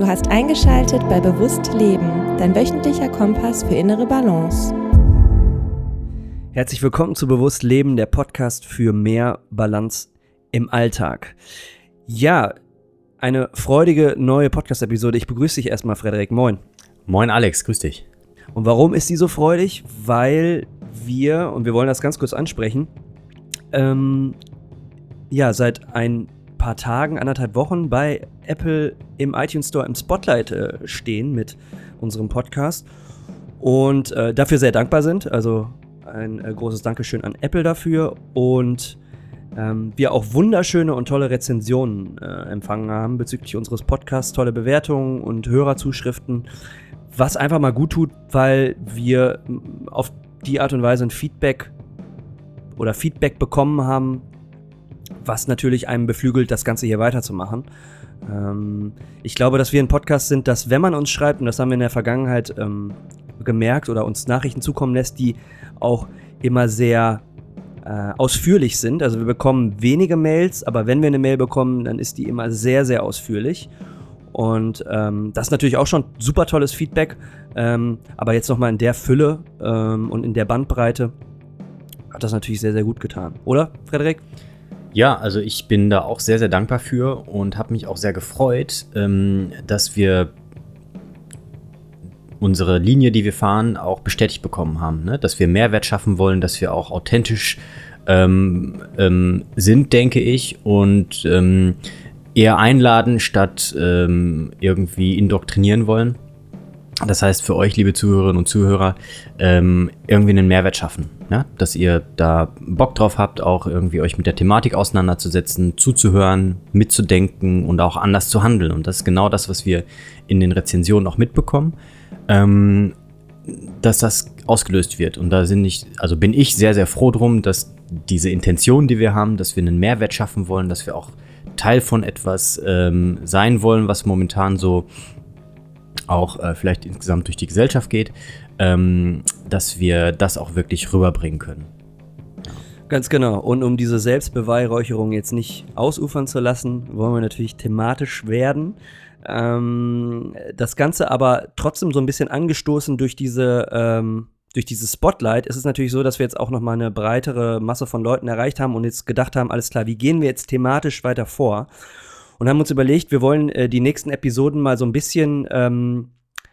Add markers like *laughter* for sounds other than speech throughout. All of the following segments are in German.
Du hast eingeschaltet bei Bewusst Leben, dein wöchentlicher Kompass für innere Balance. Herzlich willkommen zu Bewusst Leben, der Podcast für mehr Balance im Alltag. Ja, eine freudige neue Podcast-Episode. Ich begrüße dich erstmal, Frederik. Moin. Moin, Alex. Grüß dich. Und warum ist sie so freudig? Weil wir, und wir wollen das ganz kurz ansprechen, ähm, ja, seit ein paar Tagen, anderthalb Wochen bei Apple im iTunes Store im Spotlight äh, stehen mit unserem Podcast und äh, dafür sehr dankbar sind. Also ein äh, großes Dankeschön an Apple dafür und ähm, wir auch wunderschöne und tolle Rezensionen äh, empfangen haben bezüglich unseres Podcasts, tolle Bewertungen und Hörerzuschriften, was einfach mal gut tut, weil wir auf die Art und Weise ein Feedback oder Feedback bekommen haben, was natürlich einem beflügelt, das Ganze hier weiterzumachen. Ähm, ich glaube, dass wir ein Podcast sind, dass wenn man uns schreibt, und das haben wir in der Vergangenheit ähm, gemerkt oder uns Nachrichten zukommen lässt, die auch immer sehr äh, ausführlich sind. Also wir bekommen wenige Mails, aber wenn wir eine Mail bekommen, dann ist die immer sehr, sehr ausführlich. Und ähm, das ist natürlich auch schon super tolles Feedback. Ähm, aber jetzt nochmal in der Fülle ähm, und in der Bandbreite hat das natürlich sehr, sehr gut getan. Oder, Frederik? Ja, also ich bin da auch sehr, sehr dankbar für und habe mich auch sehr gefreut, ähm, dass wir unsere Linie, die wir fahren, auch bestätigt bekommen haben. Ne? Dass wir Mehrwert schaffen wollen, dass wir auch authentisch ähm, ähm, sind, denke ich, und ähm, eher einladen, statt ähm, irgendwie indoktrinieren wollen. Das heißt für euch, liebe Zuhörerinnen und Zuhörer, ähm, irgendwie einen Mehrwert schaffen. Ja? Dass ihr da Bock drauf habt, auch irgendwie euch mit der Thematik auseinanderzusetzen, zuzuhören, mitzudenken und auch anders zu handeln. Und das ist genau das, was wir in den Rezensionen auch mitbekommen. Ähm, dass das ausgelöst wird. Und da sind ich, also bin ich sehr, sehr froh drum, dass diese Intention, die wir haben, dass wir einen Mehrwert schaffen wollen, dass wir auch Teil von etwas ähm, sein wollen, was momentan so auch äh, vielleicht insgesamt durch die Gesellschaft geht, ähm, dass wir das auch wirklich rüberbringen können. Ganz genau. Und um diese Selbstbeweihräucherung jetzt nicht ausufern zu lassen, wollen wir natürlich thematisch werden. Ähm, das Ganze aber trotzdem so ein bisschen angestoßen durch diese ähm, durch dieses Spotlight ist es natürlich so, dass wir jetzt auch noch mal eine breitere Masse von Leuten erreicht haben und jetzt gedacht haben, alles klar, wie gehen wir jetzt thematisch weiter vor? Und haben uns überlegt, wir wollen äh, die nächsten Episoden mal so ein bisschen, ähm,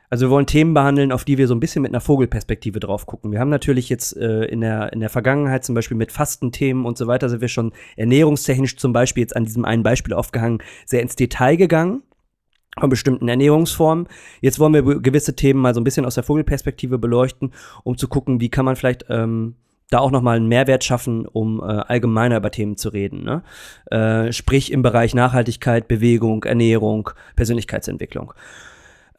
also wir wollen Themen behandeln, auf die wir so ein bisschen mit einer Vogelperspektive drauf gucken. Wir haben natürlich jetzt äh, in, der, in der Vergangenheit zum Beispiel mit Fastenthemen und so weiter sind wir schon ernährungstechnisch zum Beispiel jetzt an diesem einen Beispiel aufgehangen, sehr ins Detail gegangen von bestimmten Ernährungsformen. Jetzt wollen wir gewisse Themen mal so ein bisschen aus der Vogelperspektive beleuchten, um zu gucken, wie kann man vielleicht ähm, da auch nochmal einen Mehrwert schaffen, um äh, allgemeiner über Themen zu reden. Ne? Äh, sprich im Bereich Nachhaltigkeit, Bewegung, Ernährung, Persönlichkeitsentwicklung.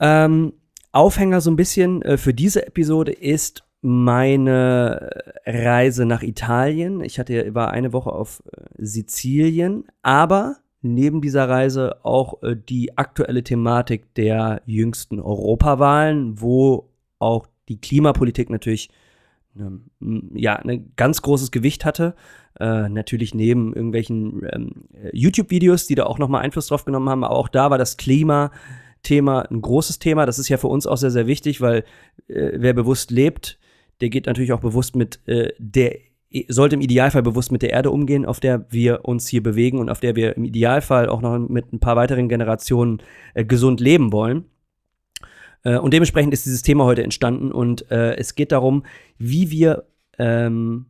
Ähm, Aufhänger so ein bisschen äh, für diese Episode ist meine Reise nach Italien. Ich hatte ja, war eine Woche auf äh, Sizilien, aber neben dieser Reise auch äh, die aktuelle Thematik der jüngsten Europawahlen, wo auch die Klimapolitik natürlich ja, ein ganz großes Gewicht hatte. Äh, natürlich neben irgendwelchen ähm, YouTube-Videos, die da auch nochmal Einfluss drauf genommen haben, aber auch da war das Klima-Thema ein großes Thema. Das ist ja für uns auch sehr, sehr wichtig, weil äh, wer bewusst lebt, der geht natürlich auch bewusst mit äh, der sollte im Idealfall bewusst mit der Erde umgehen, auf der wir uns hier bewegen und auf der wir im Idealfall auch noch mit ein paar weiteren Generationen äh, gesund leben wollen. Äh, und dementsprechend ist dieses Thema heute entstanden und äh, es geht darum, wie wir ähm,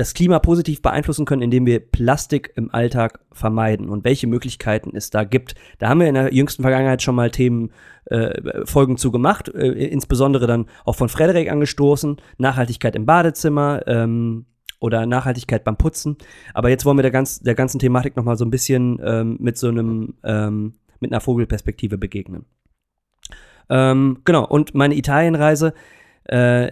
das Klima positiv beeinflussen können, indem wir Plastik im Alltag vermeiden und welche Möglichkeiten es da gibt. Da haben wir in der jüngsten Vergangenheit schon mal Themen, äh, Folgen zu gemacht, äh, insbesondere dann auch von Frederik angestoßen, Nachhaltigkeit im Badezimmer ähm, oder Nachhaltigkeit beim Putzen. Aber jetzt wollen wir der, ganz, der ganzen Thematik noch mal so ein bisschen ähm, mit so einem, ähm, mit einer Vogelperspektive begegnen. Ähm, genau, und meine Italienreise äh,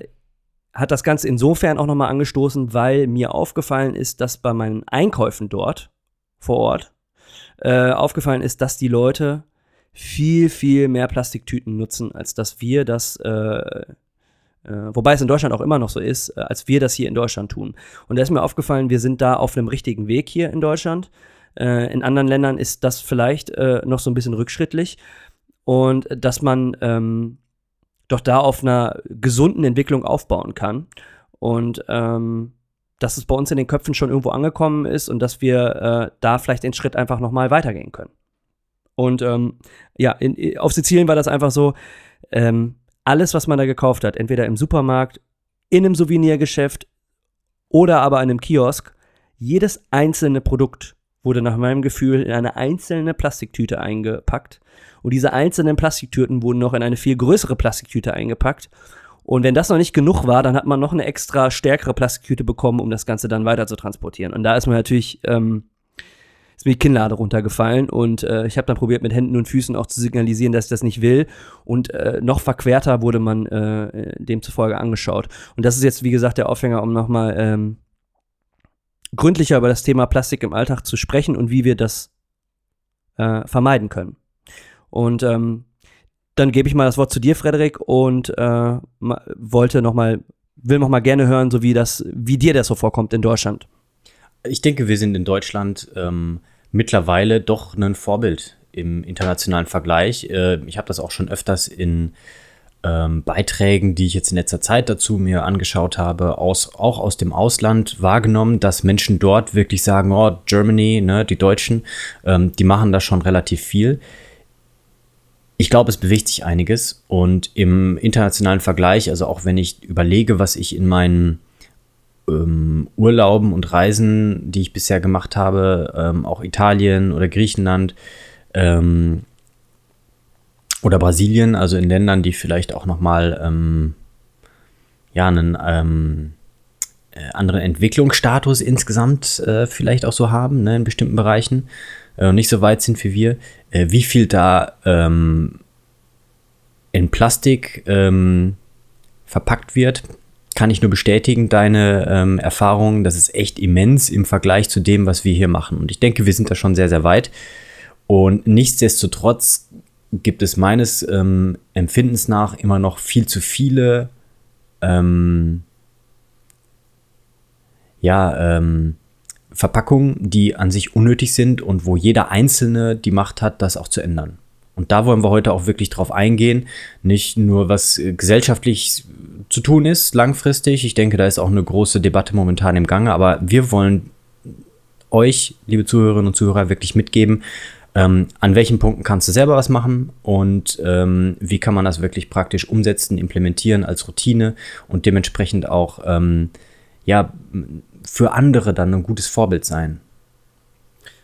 hat das Ganze insofern auch nochmal angestoßen, weil mir aufgefallen ist, dass bei meinen Einkäufen dort vor Ort äh, aufgefallen ist, dass die Leute viel, viel mehr Plastiktüten nutzen, als dass wir das, äh, äh, wobei es in Deutschland auch immer noch so ist, äh, als wir das hier in Deutschland tun. Und da ist mir aufgefallen, wir sind da auf einem richtigen Weg hier in Deutschland. Äh, in anderen Ländern ist das vielleicht äh, noch so ein bisschen rückschrittlich. Und dass man ähm, doch da auf einer gesunden Entwicklung aufbauen kann. Und ähm, dass es bei uns in den Köpfen schon irgendwo angekommen ist und dass wir äh, da vielleicht den Schritt einfach nochmal weitergehen können. Und ähm, ja, in, auf Sizilien war das einfach so, ähm, alles, was man da gekauft hat, entweder im Supermarkt, in einem Souvenirgeschäft oder aber in einem Kiosk, jedes einzelne Produkt wurde nach meinem Gefühl in eine einzelne Plastiktüte eingepackt. Und diese einzelnen Plastiktüten wurden noch in eine viel größere Plastiktüte eingepackt. Und wenn das noch nicht genug war, dann hat man noch eine extra stärkere Plastiktüte bekommen, um das Ganze dann weiter zu transportieren. Und da ist man natürlich, ähm, ist mir die Kinnlade runtergefallen und äh, ich habe dann probiert, mit Händen und Füßen auch zu signalisieren, dass ich das nicht will. Und äh, noch verquerter wurde man äh, demzufolge angeschaut. Und das ist jetzt, wie gesagt, der Aufhänger, um nochmal ähm, gründlicher über das Thema Plastik im Alltag zu sprechen und wie wir das äh, vermeiden können. Und ähm, dann gebe ich mal das Wort zu dir, Frederik, und äh, wollte noch mal, will noch mal gerne hören, so wie das, wie dir das so vorkommt in Deutschland. Ich denke, wir sind in Deutschland ähm, mittlerweile doch ein Vorbild im internationalen Vergleich. Äh, ich habe das auch schon öfters in ähm, Beiträgen, die ich jetzt in letzter Zeit dazu mir angeschaut habe, aus, auch aus dem Ausland wahrgenommen, dass Menschen dort wirklich sagen, oh, Germany, ne, die Deutschen, ähm, die machen da schon relativ viel. Ich glaube, es bewegt sich einiges und im internationalen Vergleich, also auch wenn ich überlege, was ich in meinen ähm, Urlauben und Reisen, die ich bisher gemacht habe, ähm, auch Italien oder Griechenland ähm, oder Brasilien, also in Ländern, die vielleicht auch nochmal ähm, ja, einen ähm, äh, anderen Entwicklungsstatus insgesamt äh, vielleicht auch so haben, ne, in bestimmten Bereichen äh, nicht so weit sind wie wir, äh, wie viel da ähm, in Plastik ähm, verpackt wird, kann ich nur bestätigen, deine ähm, Erfahrungen. Das ist echt immens im Vergleich zu dem, was wir hier machen. Und ich denke, wir sind da schon sehr, sehr weit. Und nichtsdestotrotz gibt es meines ähm, Empfindens nach immer noch viel zu viele ähm, ja, ähm, Verpackungen, die an sich unnötig sind und wo jeder Einzelne die Macht hat, das auch zu ändern. Und da wollen wir heute auch wirklich drauf eingehen. Nicht nur, was gesellschaftlich zu tun ist, langfristig. Ich denke, da ist auch eine große Debatte momentan im Gange. Aber wir wollen euch, liebe Zuhörerinnen und Zuhörer, wirklich mitgeben, ähm, an welchen Punkten kannst du selber was machen und ähm, wie kann man das wirklich praktisch umsetzen, implementieren als Routine und dementsprechend auch ähm, ja, für andere dann ein gutes Vorbild sein.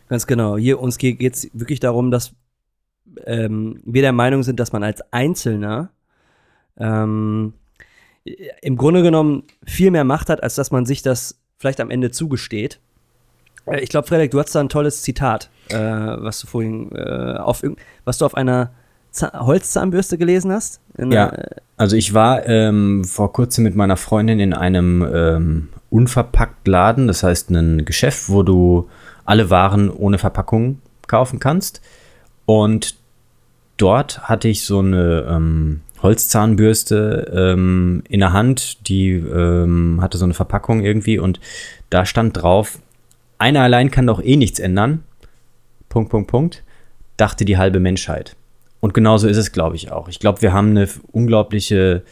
Ganz genau. Hier uns geht es wirklich darum, dass ähm, wir der Meinung sind, dass man als Einzelner ähm, im Grunde genommen viel mehr Macht hat, als dass man sich das vielleicht am Ende zugesteht. Äh, ich glaube, Frederik, du hast da ein tolles Zitat, äh, was du vorhin äh, auf was du auf einer Holzzahnbürste gelesen hast? ja, also ich war ähm, vor kurzem mit meiner Freundin in einem ähm, unverpackt Laden, das heißt ein Geschäft, wo du alle Waren ohne Verpackung kaufen kannst. Und dort hatte ich so eine ähm, Holzzahnbürste ähm, in der Hand, die ähm, hatte so eine Verpackung irgendwie und da stand drauf, einer allein kann doch eh nichts ändern. Punkt, Punkt, Punkt. Dachte die halbe Menschheit. Und genauso ist es, glaube ich, auch. Ich glaube, wir haben eine unglaubliche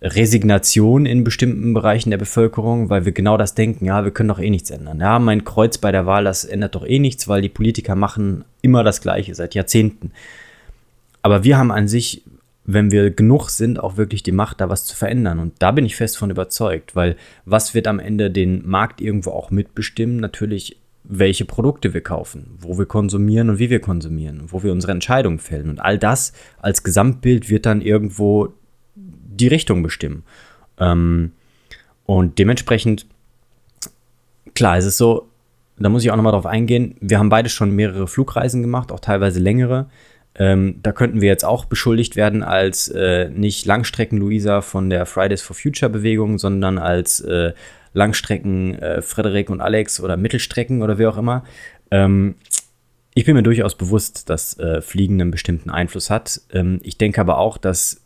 Resignation in bestimmten Bereichen der Bevölkerung, weil wir genau das denken, ja, wir können doch eh nichts ändern. Ja, mein Kreuz bei der Wahl, das ändert doch eh nichts, weil die Politiker machen immer das Gleiche seit Jahrzehnten. Aber wir haben an sich, wenn wir genug sind, auch wirklich die Macht, da was zu verändern. Und da bin ich fest von überzeugt, weil was wird am Ende den Markt irgendwo auch mitbestimmen? Natürlich, welche Produkte wir kaufen, wo wir konsumieren und wie wir konsumieren, wo wir unsere Entscheidungen fällen. Und all das als Gesamtbild wird dann irgendwo die Richtung bestimmen. Ähm, und dementsprechend, klar, ist es so, da muss ich auch nochmal drauf eingehen, wir haben beide schon mehrere Flugreisen gemacht, auch teilweise längere. Ähm, da könnten wir jetzt auch beschuldigt werden als äh, nicht Langstrecken-Luisa von der Fridays for Future-Bewegung, sondern als äh, Langstrecken äh, Frederik und Alex oder Mittelstrecken oder wie auch immer. Ähm, ich bin mir durchaus bewusst, dass äh, Fliegen einen bestimmten Einfluss hat. Ähm, ich denke aber auch, dass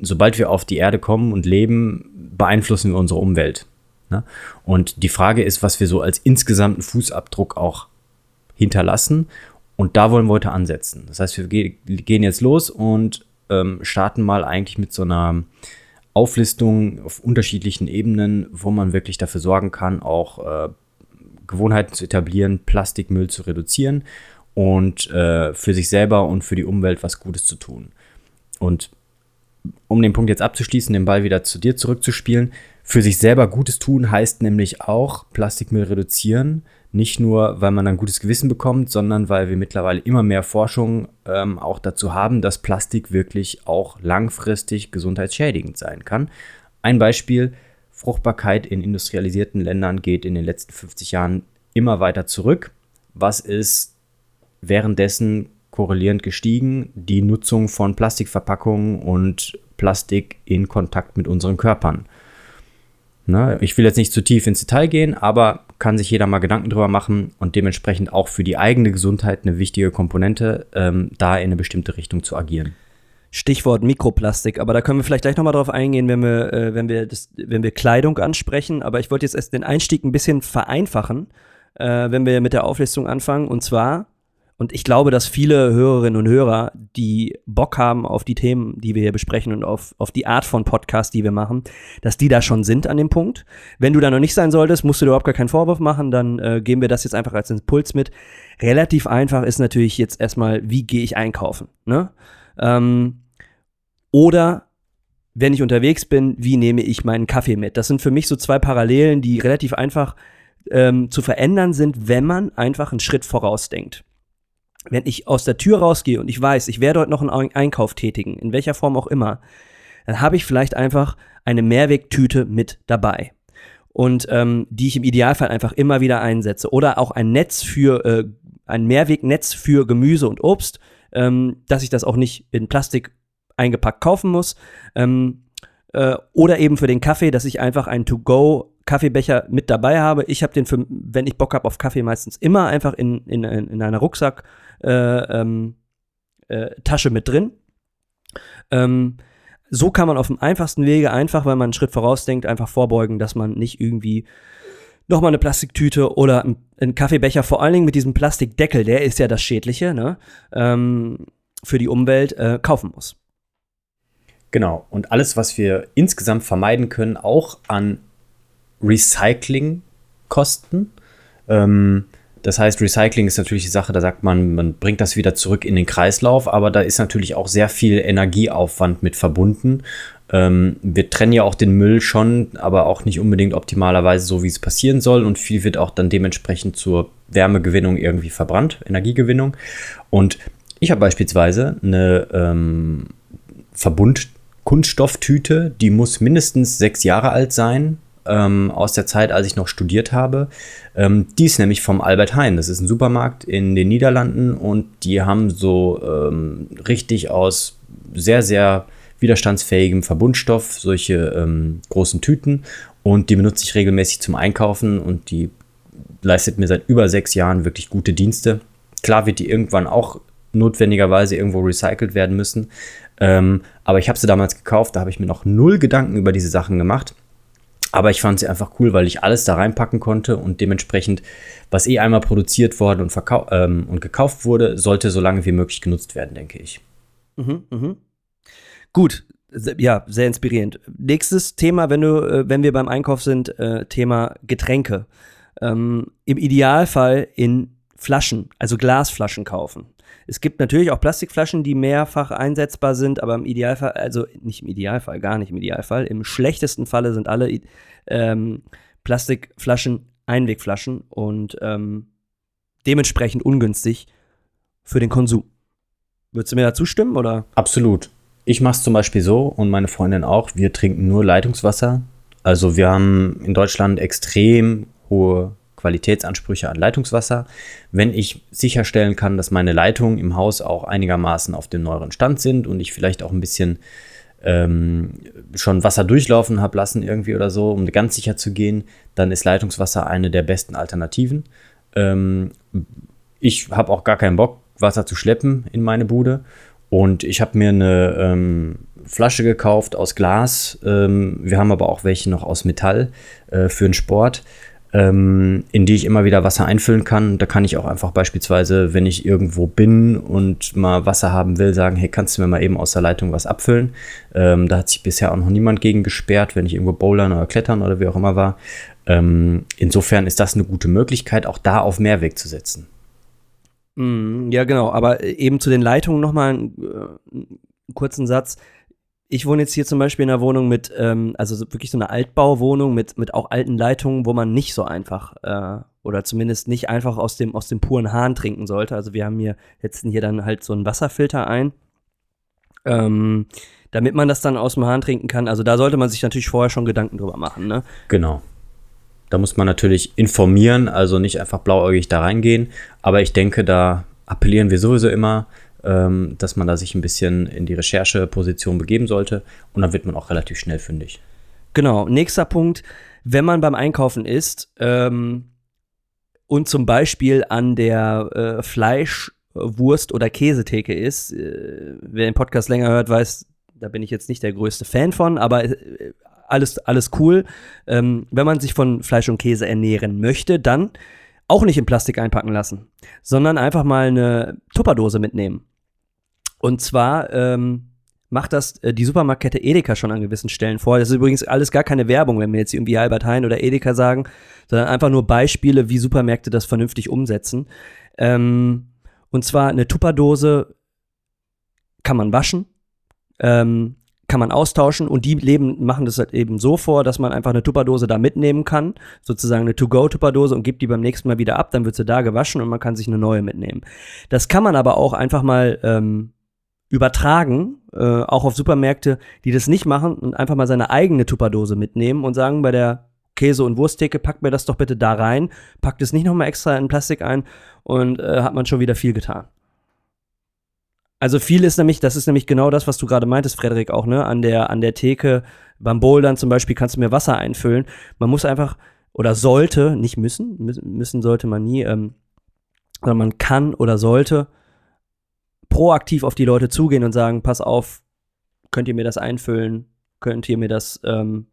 sobald wir auf die Erde kommen und leben, beeinflussen wir unsere Umwelt. Ne? Und die Frage ist, was wir so als insgesamten Fußabdruck auch hinterlassen Und da wollen wir heute ansetzen. Das heißt, wir ge gehen jetzt los und ähm, starten mal eigentlich mit so einer Auflistung auf unterschiedlichen Ebenen, wo man wirklich dafür sorgen kann, auch äh, Gewohnheiten zu etablieren, Plastikmüll zu reduzieren und äh, für sich selber und für die Umwelt was Gutes zu tun. Und um den Punkt jetzt abzuschließen, den Ball wieder zu dir zurückzuspielen, für sich selber Gutes tun heißt nämlich auch Plastikmüll reduzieren. Nicht nur, weil man ein gutes Gewissen bekommt, sondern weil wir mittlerweile immer mehr Forschung ähm, auch dazu haben, dass Plastik wirklich auch langfristig gesundheitsschädigend sein kann. Ein Beispiel, Fruchtbarkeit in industrialisierten Ländern geht in den letzten 50 Jahren immer weiter zurück. Was ist währenddessen korrelierend gestiegen? Die Nutzung von Plastikverpackungen und Plastik in Kontakt mit unseren Körpern. Ne? Ich will jetzt nicht zu tief ins Detail gehen, aber kann sich jeder mal Gedanken drüber machen und dementsprechend auch für die eigene Gesundheit eine wichtige Komponente, ähm, da in eine bestimmte Richtung zu agieren. Stichwort Mikroplastik, aber da können wir vielleicht gleich nochmal drauf eingehen, wenn wir, äh, wenn, wir das, wenn wir Kleidung ansprechen. Aber ich wollte jetzt erst den Einstieg ein bisschen vereinfachen, äh, wenn wir mit der Auflistung anfangen. Und zwar und ich glaube, dass viele Hörerinnen und Hörer, die Bock haben auf die Themen, die wir hier besprechen und auf, auf die Art von Podcast, die wir machen, dass die da schon sind an dem Punkt. Wenn du da noch nicht sein solltest, musst du überhaupt gar keinen Vorwurf machen, dann äh, geben wir das jetzt einfach als Impuls mit. Relativ einfach ist natürlich jetzt erstmal, wie gehe ich einkaufen? Ne? Ähm, oder wenn ich unterwegs bin, wie nehme ich meinen Kaffee mit? Das sind für mich so zwei Parallelen, die relativ einfach ähm, zu verändern sind, wenn man einfach einen Schritt vorausdenkt wenn ich aus der Tür rausgehe und ich weiß, ich werde heute noch einen Einkauf tätigen, in welcher Form auch immer, dann habe ich vielleicht einfach eine Mehrwegtüte mit dabei. Und ähm, die ich im Idealfall einfach immer wieder einsetze. Oder auch ein Netz für, äh, ein Mehrwegnetz für Gemüse und Obst, ähm, dass ich das auch nicht in Plastik eingepackt kaufen muss. Ähm, äh, oder eben für den Kaffee, dass ich einfach einen To-Go Kaffeebecher mit dabei habe. Ich habe den für, wenn ich Bock habe auf Kaffee, meistens immer einfach in, in, in einer Rucksack ähm, äh, Tasche mit drin. Ähm, so kann man auf dem einfachsten Wege einfach, wenn man einen Schritt vorausdenkt, einfach vorbeugen, dass man nicht irgendwie nochmal eine Plastiktüte oder einen Kaffeebecher, vor allen Dingen mit diesem Plastikdeckel, der ist ja das Schädliche, ne, ähm, für die Umwelt äh, kaufen muss. Genau, und alles, was wir insgesamt vermeiden können, auch an Recyclingkosten, ähm, das heißt, Recycling ist natürlich die Sache, da sagt man, man bringt das wieder zurück in den Kreislauf, aber da ist natürlich auch sehr viel Energieaufwand mit verbunden. Ähm, wir trennen ja auch den Müll schon, aber auch nicht unbedingt optimalerweise so, wie es passieren soll. Und viel wird auch dann dementsprechend zur Wärmegewinnung irgendwie verbrannt, Energiegewinnung. Und ich habe beispielsweise eine ähm, Verbund-Kunststofftüte, die muss mindestens sechs Jahre alt sein ähm, aus der Zeit, als ich noch studiert habe. Ähm, die ist nämlich vom Albert Heijn. Das ist ein Supermarkt in den Niederlanden und die haben so ähm, richtig aus sehr, sehr widerstandsfähigem Verbundstoff solche ähm, großen Tüten und die benutze ich regelmäßig zum Einkaufen und die leistet mir seit über sechs Jahren wirklich gute Dienste. Klar wird die irgendwann auch notwendigerweise irgendwo recycelt werden müssen. Ähm, aber ich habe sie damals gekauft, da habe ich mir noch null Gedanken über diese Sachen gemacht. Aber ich fand sie einfach cool, weil ich alles da reinpacken konnte und dementsprechend, was eh einmal produziert worden und, ähm, und gekauft wurde, sollte so lange wie möglich genutzt werden, denke ich. Mhm, mhm. Gut, ja, sehr inspirierend. Nächstes Thema, wenn du, äh, wenn wir beim Einkauf sind, äh, Thema Getränke. Ähm, Im Idealfall in Flaschen, also Glasflaschen kaufen. Es gibt natürlich auch Plastikflaschen, die mehrfach einsetzbar sind, aber im Idealfall, also nicht im Idealfall, gar nicht im Idealfall, im schlechtesten Falle sind alle ähm, Plastikflaschen Einwegflaschen und ähm, dementsprechend ungünstig für den Konsum. Würdest du mir da zustimmen oder? Absolut. Ich mache es zum Beispiel so und meine Freundin auch. Wir trinken nur Leitungswasser. Also wir haben in Deutschland extrem hohe Qualitätsansprüche an Leitungswasser. Wenn ich sicherstellen kann, dass meine Leitungen im Haus auch einigermaßen auf dem neueren Stand sind und ich vielleicht auch ein bisschen ähm, schon Wasser durchlaufen habe lassen irgendwie oder so, um ganz sicher zu gehen, dann ist Leitungswasser eine der besten Alternativen. Ähm, ich habe auch gar keinen Bock, Wasser zu schleppen in meine Bude. Und ich habe mir eine ähm, Flasche gekauft aus Glas. Ähm, wir haben aber auch welche noch aus Metall äh, für den Sport. Ähm, in die ich immer wieder Wasser einfüllen kann. Da kann ich auch einfach beispielsweise, wenn ich irgendwo bin und mal Wasser haben will, sagen, hey, kannst du mir mal eben aus der Leitung was abfüllen? Ähm, da hat sich bisher auch noch niemand gegen gesperrt, wenn ich irgendwo bouldern oder klettern oder wie auch immer war. Ähm, insofern ist das eine gute Möglichkeit, auch da auf Mehrweg zu setzen. Mm, ja, genau. Aber eben zu den Leitungen nochmal einen, äh, einen kurzen Satz ich wohne jetzt hier zum Beispiel in einer Wohnung mit, ähm, also wirklich so eine Altbauwohnung mit, mit auch alten Leitungen, wo man nicht so einfach äh, oder zumindest nicht einfach aus dem, aus dem puren Hahn trinken sollte. Also wir haben hier, setzen hier dann halt so einen Wasserfilter ein, ähm, damit man das dann aus dem Hahn trinken kann. Also da sollte man sich natürlich vorher schon Gedanken drüber machen, ne? Genau. Da muss man natürlich informieren, also nicht einfach blauäugig da reingehen. Aber ich denke, da appellieren wir sowieso immer ähm, dass man da sich ein bisschen in die Rechercheposition begeben sollte und dann wird man auch relativ schnell fündig. Genau, nächster Punkt, wenn man beim Einkaufen ist ähm, und zum Beispiel an der äh, Fleisch, Wurst oder Käsetheke ist, äh, wer den Podcast länger hört, weiß, da bin ich jetzt nicht der größte Fan von, aber äh, alles, alles cool. Ähm, wenn man sich von Fleisch und Käse ernähren möchte, dann auch nicht in Plastik einpacken lassen, sondern einfach mal eine Tupperdose mitnehmen. Und zwar ähm, macht das äh, die Supermarktkette Edeka schon an gewissen Stellen vor. Das ist übrigens alles gar keine Werbung, wenn wir jetzt irgendwie Albert Heijn oder Edeka sagen, sondern einfach nur Beispiele, wie Supermärkte das vernünftig umsetzen. Ähm, und zwar eine Tupperdose kann man waschen, ähm, kann man austauschen und die leben, machen das halt eben so vor, dass man einfach eine Tupperdose da mitnehmen kann, sozusagen eine To-Go-Tupperdose und gibt die beim nächsten Mal wieder ab, dann wird sie da gewaschen und man kann sich eine neue mitnehmen. Das kann man aber auch einfach mal ähm, übertragen, äh, auch auf Supermärkte, die das nicht machen und einfach mal seine eigene Tupperdose mitnehmen und sagen bei der Käse- und Wursttheke, packt mir das doch bitte da rein, packt es nicht nochmal extra in Plastik ein und äh, hat man schon wieder viel getan. Also viel ist nämlich, das ist nämlich genau das, was du gerade meintest, Frederik, auch, ne? An der, an der Theke, beim Bouldern zum Beispiel, kannst du mir Wasser einfüllen. Man muss einfach, oder sollte, nicht müssen, müssen sollte man nie, ähm, sondern man kann oder sollte proaktiv auf die Leute zugehen und sagen, pass auf, könnt ihr mir das einfüllen? Könnt ihr mir das ähm,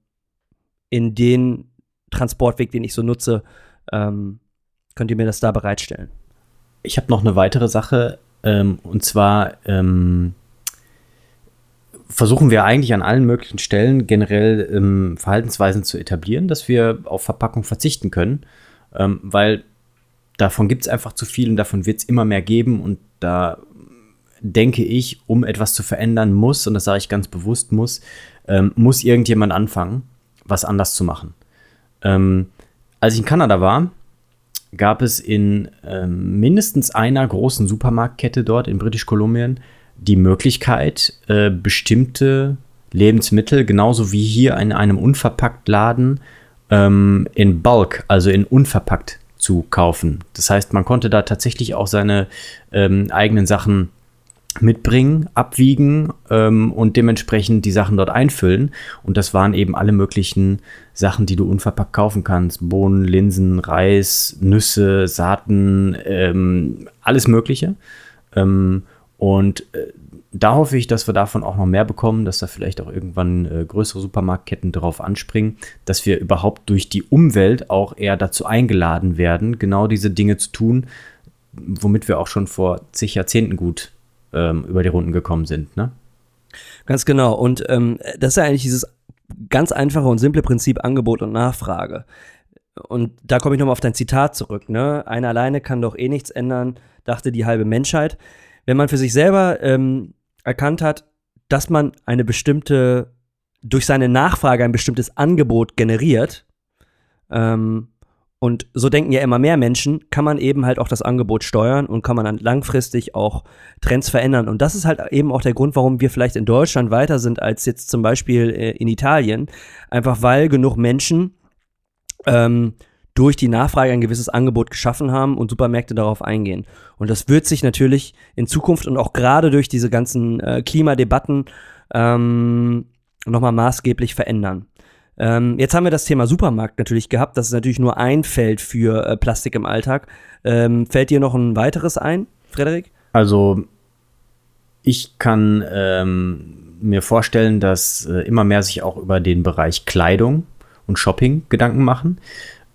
in den Transportweg, den ich so nutze, ähm, könnt ihr mir das da bereitstellen? Ich habe noch eine weitere Sache, ähm, und zwar ähm, versuchen wir eigentlich an allen möglichen Stellen generell ähm, Verhaltensweisen zu etablieren, dass wir auf Verpackung verzichten können, ähm, weil davon gibt es einfach zu viel und davon wird es immer mehr geben und da denke ich, um etwas zu verändern muss, und das sage ich ganz bewusst muss, ähm, muss irgendjemand anfangen, was anders zu machen. Ähm, als ich in Kanada war, gab es in ähm, mindestens einer großen Supermarktkette dort in Britisch-Kolumbien die Möglichkeit, äh, bestimmte Lebensmittel, genauso wie hier in einem unverpackt Laden, ähm, in Bulk, also in unverpackt zu kaufen. Das heißt, man konnte da tatsächlich auch seine ähm, eigenen Sachen mitbringen, abwiegen ähm, und dementsprechend die Sachen dort einfüllen. Und das waren eben alle möglichen Sachen, die du unverpackt kaufen kannst. Bohnen, Linsen, Reis, Nüsse, Saaten, ähm, alles Mögliche. Ähm, und äh, da hoffe ich, dass wir davon auch noch mehr bekommen, dass da vielleicht auch irgendwann äh, größere Supermarktketten drauf anspringen, dass wir überhaupt durch die Umwelt auch eher dazu eingeladen werden, genau diese Dinge zu tun, womit wir auch schon vor zig Jahrzehnten gut ähm, über die Runden gekommen sind. Ne? Ganz genau. Und ähm, das ist ja eigentlich dieses ganz einfache und simple Prinzip Angebot und Nachfrage. Und da komme ich nochmal auf dein Zitat zurück. Ne? Einer alleine kann doch eh nichts ändern, dachte die halbe Menschheit. Wenn man für sich selber ähm, erkannt hat, dass man eine bestimmte, durch seine Nachfrage ein bestimmtes Angebot generiert, ähm, und so denken ja immer mehr Menschen, kann man eben halt auch das Angebot steuern und kann man dann langfristig auch Trends verändern. Und das ist halt eben auch der Grund, warum wir vielleicht in Deutschland weiter sind als jetzt zum Beispiel äh, in Italien. Einfach weil genug Menschen ähm, durch die Nachfrage ein gewisses Angebot geschaffen haben und Supermärkte darauf eingehen. Und das wird sich natürlich in Zukunft und auch gerade durch diese ganzen äh, Klimadebatten ähm, nochmal maßgeblich verändern. Ähm, jetzt haben wir das Thema Supermarkt natürlich gehabt. Das ist natürlich nur ein Feld für äh, Plastik im Alltag. Ähm, fällt dir noch ein weiteres ein, Frederik? Also, ich kann ähm, mir vorstellen, dass äh, immer mehr sich auch über den Bereich Kleidung und Shopping Gedanken machen.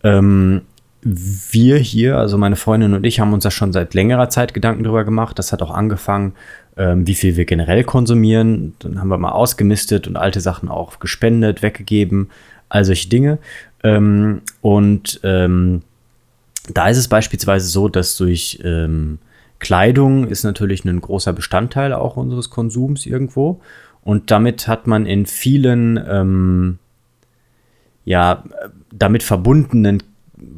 Ähm, wir hier, also meine Freundin und ich, haben uns da schon seit längerer Zeit Gedanken drüber gemacht. Das hat auch angefangen, ähm, wie viel wir generell konsumieren. Dann haben wir mal ausgemistet und alte Sachen auch gespendet, weggegeben, all solche Dinge. Ähm, und ähm, da ist es beispielsweise so, dass durch ähm, Kleidung ist natürlich ein großer Bestandteil auch unseres Konsums irgendwo. Und damit hat man in vielen ähm, ja, damit verbundenen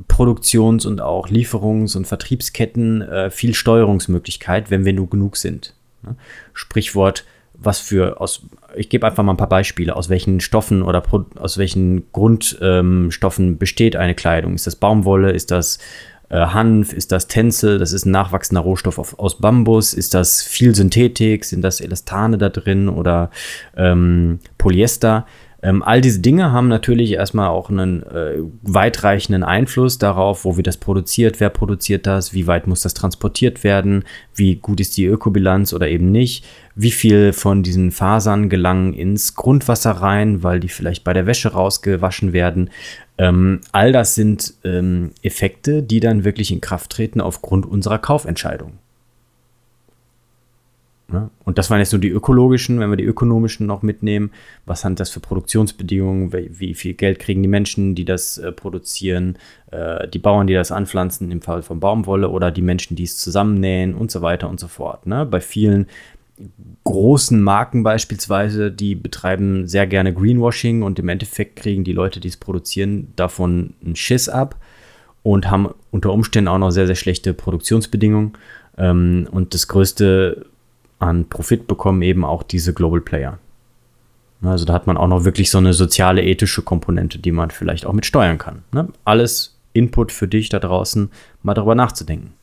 Produktions- und auch Lieferungs- und Vertriebsketten äh, viel Steuerungsmöglichkeit, wenn wir nur genug sind. Ne? Sprichwort, was für aus, ich gebe einfach mal ein paar Beispiele, aus welchen Stoffen oder Pro, aus welchen Grundstoffen ähm, besteht eine Kleidung. Ist das Baumwolle, ist das äh, Hanf, ist das Tencel, das ist ein nachwachsender Rohstoff auf, aus Bambus, ist das viel Synthetik, sind das Elastane da drin oder ähm, Polyester? Ähm, all diese Dinge haben natürlich erstmal auch einen äh, weitreichenden Einfluss darauf, wo wird das produziert, wer produziert das, wie weit muss das transportiert werden, wie gut ist die Ökobilanz oder eben nicht, wie viel von diesen Fasern gelangen ins Grundwasser rein, weil die vielleicht bei der Wäsche rausgewaschen werden. Ähm, all das sind ähm, Effekte, die dann wirklich in Kraft treten aufgrund unserer Kaufentscheidung. Ne? Und das waren jetzt nur die ökologischen, wenn wir die ökonomischen noch mitnehmen. Was sind das für Produktionsbedingungen? Wie viel Geld kriegen die Menschen, die das äh, produzieren? Äh, die Bauern, die das anpflanzen, im Fall von Baumwolle oder die Menschen, die es zusammennähen und so weiter und so fort. Ne? Bei vielen großen Marken beispielsweise, die betreiben sehr gerne Greenwashing und im Endeffekt kriegen die Leute, die es produzieren, davon einen Schiss ab und haben unter Umständen auch noch sehr, sehr schlechte Produktionsbedingungen. Ähm, und das größte an Profit bekommen eben auch diese Global Player. Also da hat man auch noch wirklich so eine soziale, ethische Komponente, die man vielleicht auch mit steuern kann. Ne? Alles Input für dich da draußen, mal darüber nachzudenken.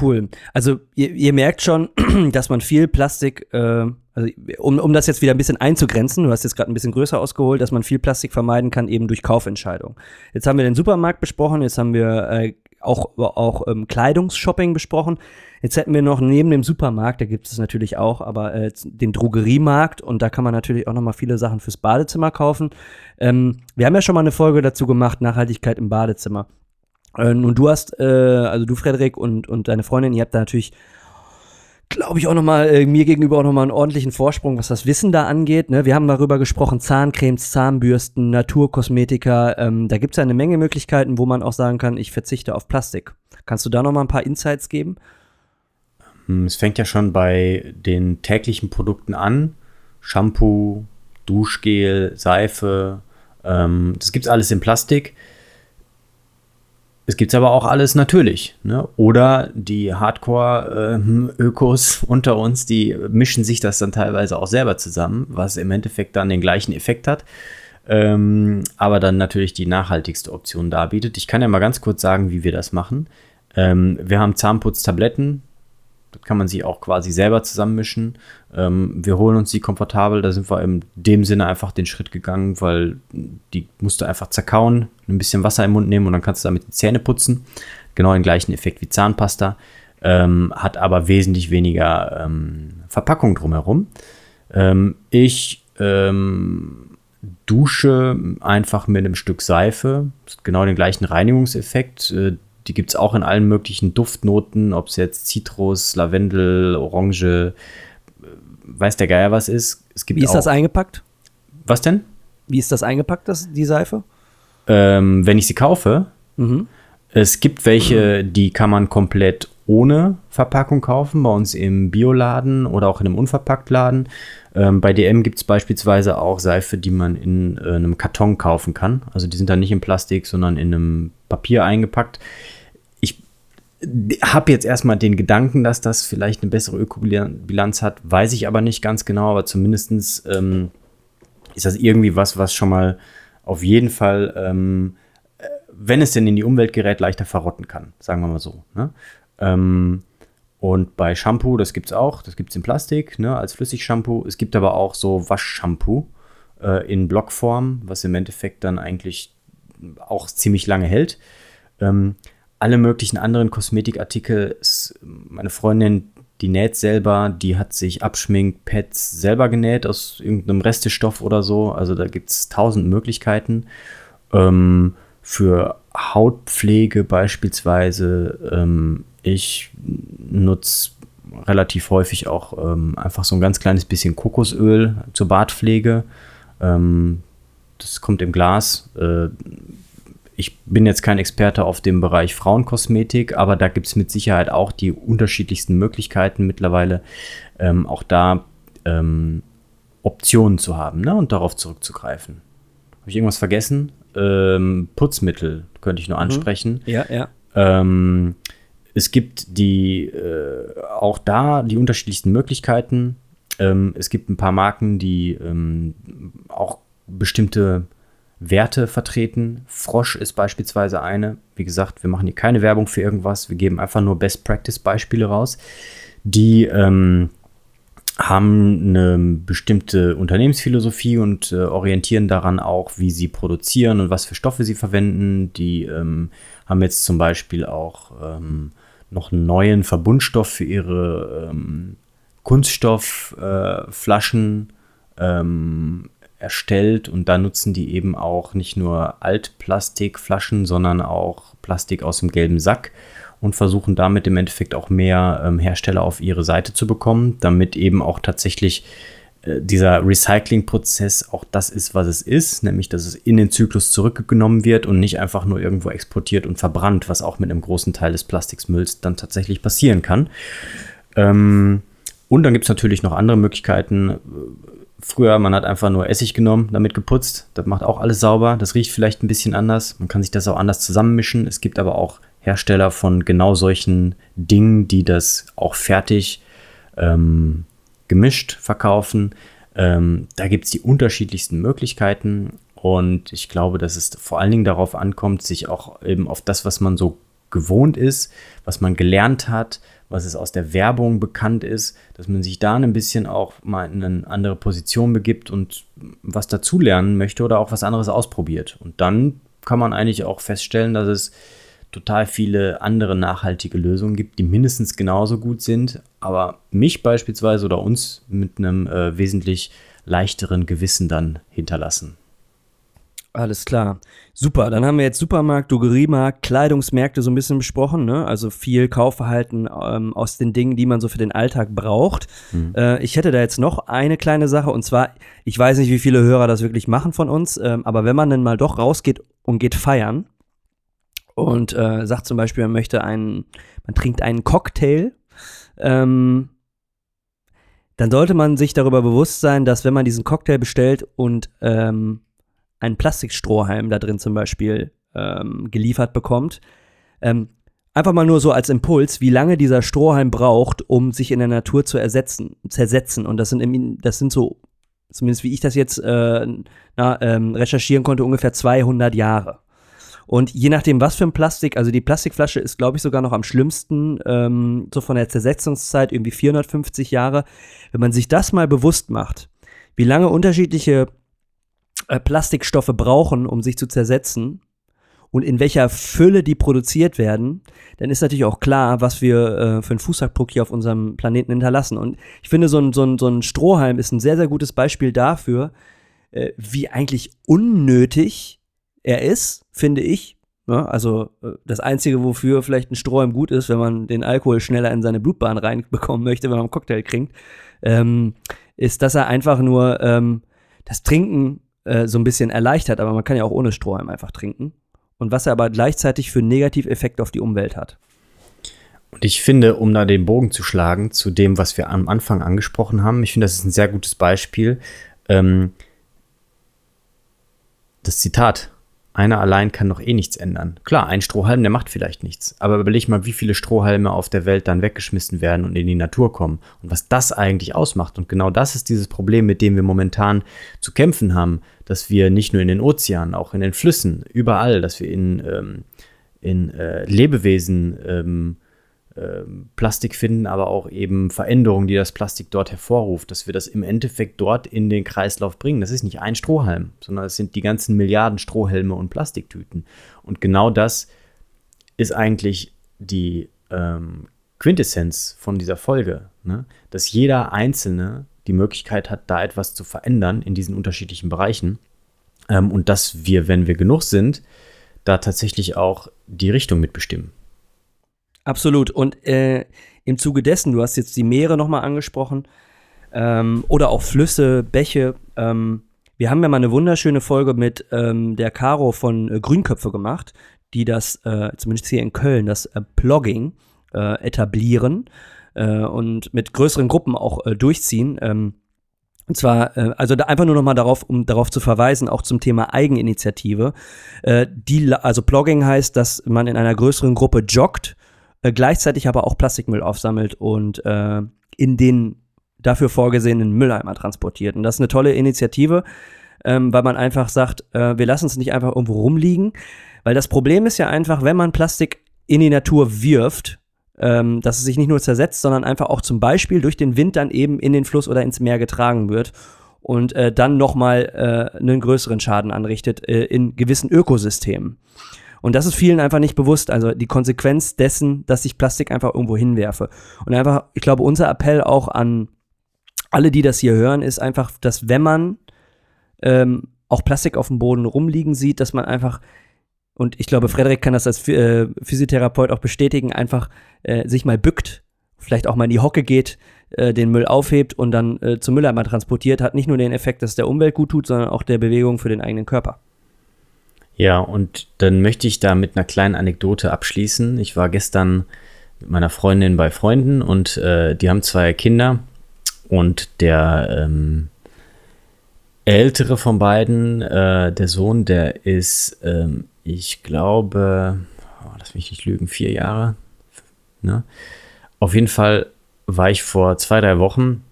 Cool. Also ihr, ihr merkt schon, *clears throat* dass man viel Plastik, äh, also um, um das jetzt wieder ein bisschen einzugrenzen, du hast jetzt gerade ein bisschen größer ausgeholt, dass man viel Plastik vermeiden kann, eben durch Kaufentscheidungen. Jetzt haben wir den Supermarkt besprochen, jetzt haben wir äh, auch, auch ähm, Kleidungsshopping besprochen. Jetzt hätten wir noch neben dem Supermarkt, da gibt es natürlich auch, aber äh, den Drogeriemarkt und da kann man natürlich auch noch mal viele Sachen fürs Badezimmer kaufen. Ähm, wir haben ja schon mal eine Folge dazu gemacht, Nachhaltigkeit im Badezimmer. Äh, und du hast, äh, also du Frederik und, und deine Freundin, ihr habt da natürlich glaube ich, auch nochmal äh, mir gegenüber auch nochmal einen ordentlichen Vorsprung, was das Wissen da angeht. Ne? Wir haben darüber gesprochen, Zahncremes, Zahnbürsten, Naturkosmetika. Ähm, da gibt es ja eine Menge Möglichkeiten, wo man auch sagen kann, ich verzichte auf Plastik. Kannst du da nochmal ein paar Insights geben? Hm, es fängt ja schon bei den täglichen Produkten an. Shampoo, Duschgel, Seife. Ähm, das gibt es alles in Plastik. Es gibt aber auch alles natürlich. Ne? Oder die Hardcore-Ökos äh, *laughs* unter uns, die mischen sich das dann teilweise auch selber zusammen, was im Endeffekt dann den gleichen Effekt hat. Ähm, aber dann natürlich die nachhaltigste Option darbietet. Ich kann ja mal ganz kurz sagen, wie wir das machen. Ähm, wir haben Zahnputztabletten, das kann man sich auch quasi selber zusammenmischen. Ähm, wir holen uns die komfortabel. Da sind wir in dem Sinne einfach den Schritt gegangen, weil die musst du einfach zerkauen, ein bisschen Wasser im Mund nehmen und dann kannst du damit die Zähne putzen. Genau den gleichen Effekt wie Zahnpasta. Ähm, hat aber wesentlich weniger ähm, Verpackung drumherum. Ähm, ich ähm, dusche einfach mit einem Stück Seife. Genau den gleichen Reinigungseffekt. Äh, die gibt es auch in allen möglichen Duftnoten, ob es jetzt Zitrus, Lavendel, Orange, äh, weiß der Geier was ist. Es gibt Wie ist das eingepackt? Was denn? Wie ist das eingepackt, das, die Seife? Ähm, wenn ich sie kaufe, mhm. es gibt welche, die kann man komplett ohne Verpackung kaufen, bei uns im Bioladen oder auch in einem Unverpacktladen. Ähm, bei DM gibt es beispielsweise auch Seife, die man in äh, einem Karton kaufen kann. Also die sind dann nicht in Plastik, sondern in einem Papier eingepackt. Ich habe jetzt erstmal den Gedanken, dass das vielleicht eine bessere Ökobilanz hat, weiß ich aber nicht ganz genau, aber zumindest ähm, ist das irgendwie was, was schon mal auf jeden Fall, ähm, äh, wenn es denn in die Umwelt gerät, leichter verrotten kann, sagen wir mal so. Ne? Ähm, und bei Shampoo, das gibt es auch, das gibt es in Plastik, ne, als Flüssigshampoo. Es gibt aber auch so Waschshampoo äh, in Blockform, was im Endeffekt dann eigentlich auch ziemlich lange hält. Ähm, alle möglichen anderen Kosmetikartikel, meine Freundin, die näht selber, die hat sich Abschminkpads selber genäht aus irgendeinem Restestoff oder so. Also da gibt es tausend Möglichkeiten. Ähm, für Hautpflege beispielsweise. Ähm, ich nutze relativ häufig auch ähm, einfach so ein ganz kleines bisschen Kokosöl zur Bartpflege. Ähm, das kommt im Glas. Äh, ich bin jetzt kein Experte auf dem Bereich Frauenkosmetik, aber da gibt es mit Sicherheit auch die unterschiedlichsten Möglichkeiten mittlerweile, ähm, auch da ähm, Optionen zu haben ne, und darauf zurückzugreifen. Habe ich irgendwas vergessen? Ähm, Putzmittel könnte ich nur mhm. ansprechen. Ja, ja. Ähm, es gibt die äh, auch da die unterschiedlichsten Möglichkeiten. Ähm, es gibt ein paar Marken, die ähm, auch bestimmte Werte vertreten. Frosch ist beispielsweise eine. Wie gesagt, wir machen hier keine Werbung für irgendwas. Wir geben einfach nur Best Practice Beispiele raus, die ähm, haben eine bestimmte Unternehmensphilosophie und äh, orientieren daran auch, wie sie produzieren und was für Stoffe sie verwenden. Die ähm, haben jetzt zum Beispiel auch ähm, noch einen neuen Verbundstoff für ihre ähm, Kunststoffflaschen äh, ähm, erstellt und da nutzen die eben auch nicht nur Altplastikflaschen, sondern auch Plastik aus dem gelben Sack und versuchen damit im Endeffekt auch mehr ähm, Hersteller auf ihre Seite zu bekommen, damit eben auch tatsächlich äh, dieser Recyclingprozess auch das ist, was es ist, nämlich dass es in den Zyklus zurückgenommen wird und nicht einfach nur irgendwo exportiert und verbrannt, was auch mit einem großen Teil des Plastiksmülls dann tatsächlich passieren kann. Ähm, und dann gibt es natürlich noch andere Möglichkeiten. Früher, man hat einfach nur Essig genommen, damit geputzt. Das macht auch alles sauber. Das riecht vielleicht ein bisschen anders. Man kann sich das auch anders zusammenmischen. Es gibt aber auch Hersteller von genau solchen Dingen, die das auch fertig ähm, gemischt verkaufen. Ähm, da gibt es die unterschiedlichsten Möglichkeiten und ich glaube, dass es vor allen Dingen darauf ankommt, sich auch eben auf das, was man so gewohnt ist, was man gelernt hat, was es aus der Werbung bekannt ist, dass man sich da ein bisschen auch mal in eine andere Position begibt und was dazulernen möchte oder auch was anderes ausprobiert. Und dann kann man eigentlich auch feststellen, dass es total viele andere nachhaltige Lösungen gibt, die mindestens genauso gut sind, aber mich beispielsweise oder uns mit einem äh, wesentlich leichteren Gewissen dann hinterlassen. Alles klar. Super. Dann haben wir jetzt Supermarkt, Drogeriemarkt, Kleidungsmärkte so ein bisschen besprochen. Ne? Also viel Kaufverhalten ähm, aus den Dingen, die man so für den Alltag braucht. Mhm. Äh, ich hätte da jetzt noch eine kleine Sache. Und zwar, ich weiß nicht, wie viele Hörer das wirklich machen von uns. Ähm, aber wenn man dann mal doch rausgeht und geht feiern, und äh, sagt zum Beispiel, man möchte einen, man trinkt einen Cocktail, ähm, dann sollte man sich darüber bewusst sein, dass wenn man diesen Cocktail bestellt und ähm, einen Plastikstrohhalm da drin zum Beispiel ähm, geliefert bekommt, ähm, einfach mal nur so als Impuls, wie lange dieser Strohhalm braucht, um sich in der Natur zu ersetzen, zersetzen. Und das sind, das sind so, zumindest wie ich das jetzt äh, na, ähm, recherchieren konnte, ungefähr 200 Jahre. Und je nachdem, was für ein Plastik, also die Plastikflasche ist, glaube ich, sogar noch am schlimmsten, ähm, so von der Zersetzungszeit, irgendwie 450 Jahre. Wenn man sich das mal bewusst macht, wie lange unterschiedliche äh, Plastikstoffe brauchen, um sich zu zersetzen und in welcher Fülle die produziert werden, dann ist natürlich auch klar, was wir äh, für einen Fußabdruck hier auf unserem Planeten hinterlassen. Und ich finde, so ein, so ein, so ein Strohhalm ist ein sehr, sehr gutes Beispiel dafür, äh, wie eigentlich unnötig er ist, finde ich. Ja, also äh, das Einzige, wofür vielleicht ein Strohhalm gut ist, wenn man den Alkohol schneller in seine Blutbahn reinbekommen möchte, wenn man einen Cocktail trinkt, ähm, ist, dass er einfach nur ähm, das Trinken äh, so ein bisschen erleichtert. Aber man kann ja auch ohne Strohhalm einfach trinken. Und was er aber gleichzeitig für einen Negativeffekt auf die Umwelt hat. Und ich finde, um da den Bogen zu schlagen zu dem, was wir am Anfang angesprochen haben, ich finde, das ist ein sehr gutes Beispiel. Ähm, das Zitat einer allein kann doch eh nichts ändern. Klar, ein Strohhalm, der macht vielleicht nichts. Aber überleg mal, wie viele Strohhalme auf der Welt dann weggeschmissen werden und in die Natur kommen. Und was das eigentlich ausmacht. Und genau das ist dieses Problem, mit dem wir momentan zu kämpfen haben. Dass wir nicht nur in den Ozeanen, auch in den Flüssen, überall, dass wir in, ähm, in äh, Lebewesen ähm, Plastik finden, aber auch eben Veränderungen, die das Plastik dort hervorruft, dass wir das im Endeffekt dort in den Kreislauf bringen. Das ist nicht ein Strohhalm, sondern es sind die ganzen Milliarden Strohhelme und Plastiktüten. Und genau das ist eigentlich die ähm, Quintessenz von dieser Folge, ne? dass jeder Einzelne die Möglichkeit hat, da etwas zu verändern in diesen unterschiedlichen Bereichen ähm, und dass wir, wenn wir genug sind, da tatsächlich auch die Richtung mitbestimmen. Absolut. Und äh, im Zuge dessen, du hast jetzt die Meere nochmal angesprochen, ähm, oder auch Flüsse, Bäche. Ähm, wir haben ja mal eine wunderschöne Folge mit ähm, der Caro von äh, Grünköpfe gemacht, die das, äh, zumindest hier in Köln, das äh, Blogging äh, etablieren äh, und mit größeren Gruppen auch äh, durchziehen. Ähm, und zwar, also da einfach nur noch mal darauf, um darauf zu verweisen, auch zum Thema Eigeninitiative. Die, also Blogging heißt, dass man in einer größeren Gruppe joggt, äh, gleichzeitig aber auch Plastikmüll aufsammelt und äh, in den dafür vorgesehenen Mülleimer transportiert. Und das ist eine tolle Initiative, ähm, weil man einfach sagt, äh, wir lassen es nicht einfach irgendwo rumliegen. Weil das Problem ist ja einfach, wenn man Plastik in die Natur wirft, ähm, dass es sich nicht nur zersetzt, sondern einfach auch zum Beispiel durch den Wind dann eben in den Fluss oder ins Meer getragen wird und äh, dann nochmal äh, einen größeren Schaden anrichtet äh, in gewissen Ökosystemen. Und das ist vielen einfach nicht bewusst. Also die Konsequenz dessen, dass ich Plastik einfach irgendwo hinwerfe. Und einfach, ich glaube, unser Appell auch an alle, die das hier hören, ist einfach, dass wenn man ähm, auch Plastik auf dem Boden rumliegen sieht, dass man einfach und ich glaube, Frederik kann das als äh, Physiotherapeut auch bestätigen, einfach äh, sich mal bückt, vielleicht auch mal in die Hocke geht, äh, den Müll aufhebt und dann äh, zum Mülleimer transportiert, hat nicht nur den Effekt, dass es der Umwelt gut tut, sondern auch der Bewegung für den eigenen Körper. Ja, und dann möchte ich da mit einer kleinen Anekdote abschließen. Ich war gestern mit meiner Freundin bei Freunden und äh, die haben zwei Kinder und der ähm, ältere von beiden, äh, der Sohn, der ist ähm, ich glaube, oh, lass mich nicht lügen, vier Jahre. Ne? Auf jeden Fall war ich vor zwei, drei Wochen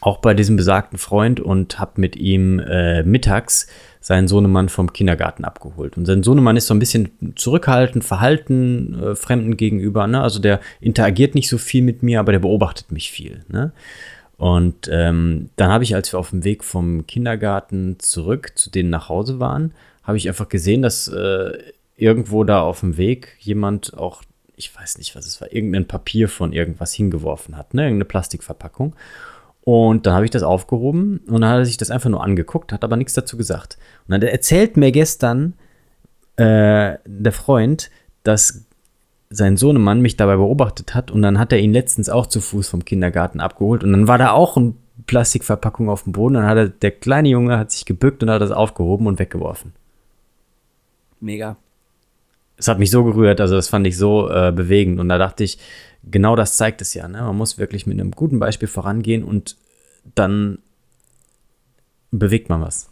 auch bei diesem besagten Freund und habe mit ihm äh, mittags seinen Sohnemann vom Kindergarten abgeholt. Und sein Sohnemann ist so ein bisschen zurückhaltend, verhalten äh, Fremden gegenüber. Ne? Also der interagiert nicht so viel mit mir, aber der beobachtet mich viel. Ne? Und ähm, dann habe ich, als wir auf dem Weg vom Kindergarten zurück zu denen nach Hause waren, habe ich einfach gesehen, dass äh, irgendwo da auf dem Weg jemand auch, ich weiß nicht, was es war, irgendein Papier von irgendwas hingeworfen hat, ne? irgendeine Plastikverpackung. Und dann habe ich das aufgehoben und dann hat er sich das einfach nur angeguckt, hat aber nichts dazu gesagt. Und dann erzählt mir gestern äh, der Freund, dass sein Sohnemann mich dabei beobachtet hat und dann hat er ihn letztens auch zu Fuß vom Kindergarten abgeholt und dann war da auch eine Plastikverpackung auf dem Boden. Dann hat er, der kleine Junge hat sich gebückt und hat das aufgehoben und weggeworfen. Mega. Es hat mich so gerührt, also das fand ich so äh, bewegend. Und da dachte ich, genau das zeigt es ja. Ne? Man muss wirklich mit einem guten Beispiel vorangehen und dann bewegt man was.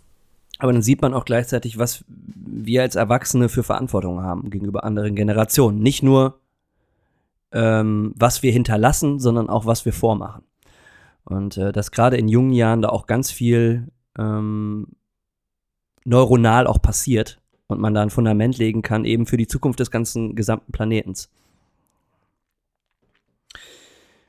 Aber dann sieht man auch gleichzeitig, was wir als Erwachsene für Verantwortung haben gegenüber anderen Generationen. Nicht nur, ähm, was wir hinterlassen, sondern auch, was wir vormachen. Und äh, dass gerade in jungen Jahren da auch ganz viel ähm, neuronal auch passiert und man da ein Fundament legen kann, eben für die Zukunft des ganzen gesamten Planetens.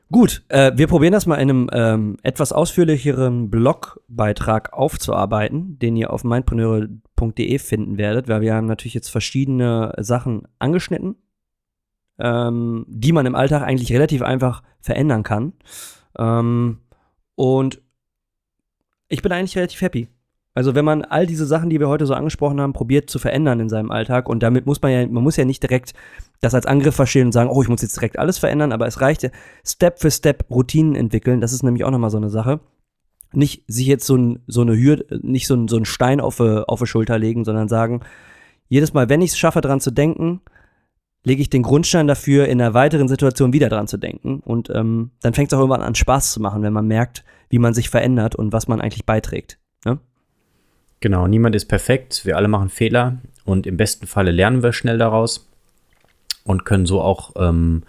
Gut, äh, wir probieren das mal in einem ähm, etwas ausführlicheren Blogbeitrag aufzuarbeiten, den ihr auf mindpreneure.de finden werdet, weil wir haben natürlich jetzt verschiedene Sachen angeschnitten, ähm, die man im Alltag eigentlich relativ einfach verändern kann. Ähm, und ich bin eigentlich relativ happy. Also wenn man all diese Sachen, die wir heute so angesprochen haben, probiert zu verändern in seinem Alltag und damit muss man ja, man muss ja nicht direkt das als Angriff verstehen und sagen, oh, ich muss jetzt direkt alles verändern, aber es reicht Step für Step Routinen entwickeln. Das ist nämlich auch nochmal so eine Sache. Nicht sich jetzt so, ein, so eine Hürde, nicht so, ein, so einen Stein auf, auf die Schulter legen, sondern sagen, jedes Mal, wenn ich es schaffe, dran zu denken, lege ich den Grundstein dafür, in einer weiteren Situation wieder dran zu denken. Und ähm, dann fängt es auch irgendwann an, Spaß zu machen, wenn man merkt, wie man sich verändert und was man eigentlich beiträgt. Genau, niemand ist perfekt, wir alle machen Fehler und im besten Falle lernen wir schnell daraus und können so auch ähm,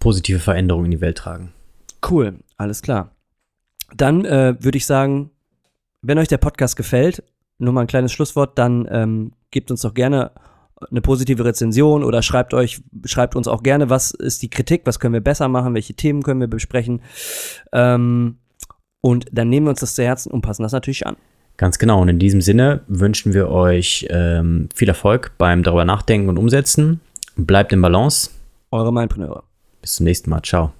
positive Veränderungen in die Welt tragen. Cool, alles klar. Dann äh, würde ich sagen, wenn euch der Podcast gefällt, nur mal ein kleines Schlusswort, dann ähm, gebt uns doch gerne eine positive Rezension oder schreibt euch, schreibt uns auch gerne, was ist die Kritik, was können wir besser machen, welche Themen können wir besprechen. Ähm, und dann nehmen wir uns das zu Herzen und passen das natürlich an. Ganz genau. Und in diesem Sinne wünschen wir euch ähm, viel Erfolg beim darüber nachdenken und umsetzen. Bleibt in Balance. Eure Mindpreneure. Bis zum nächsten Mal. Ciao.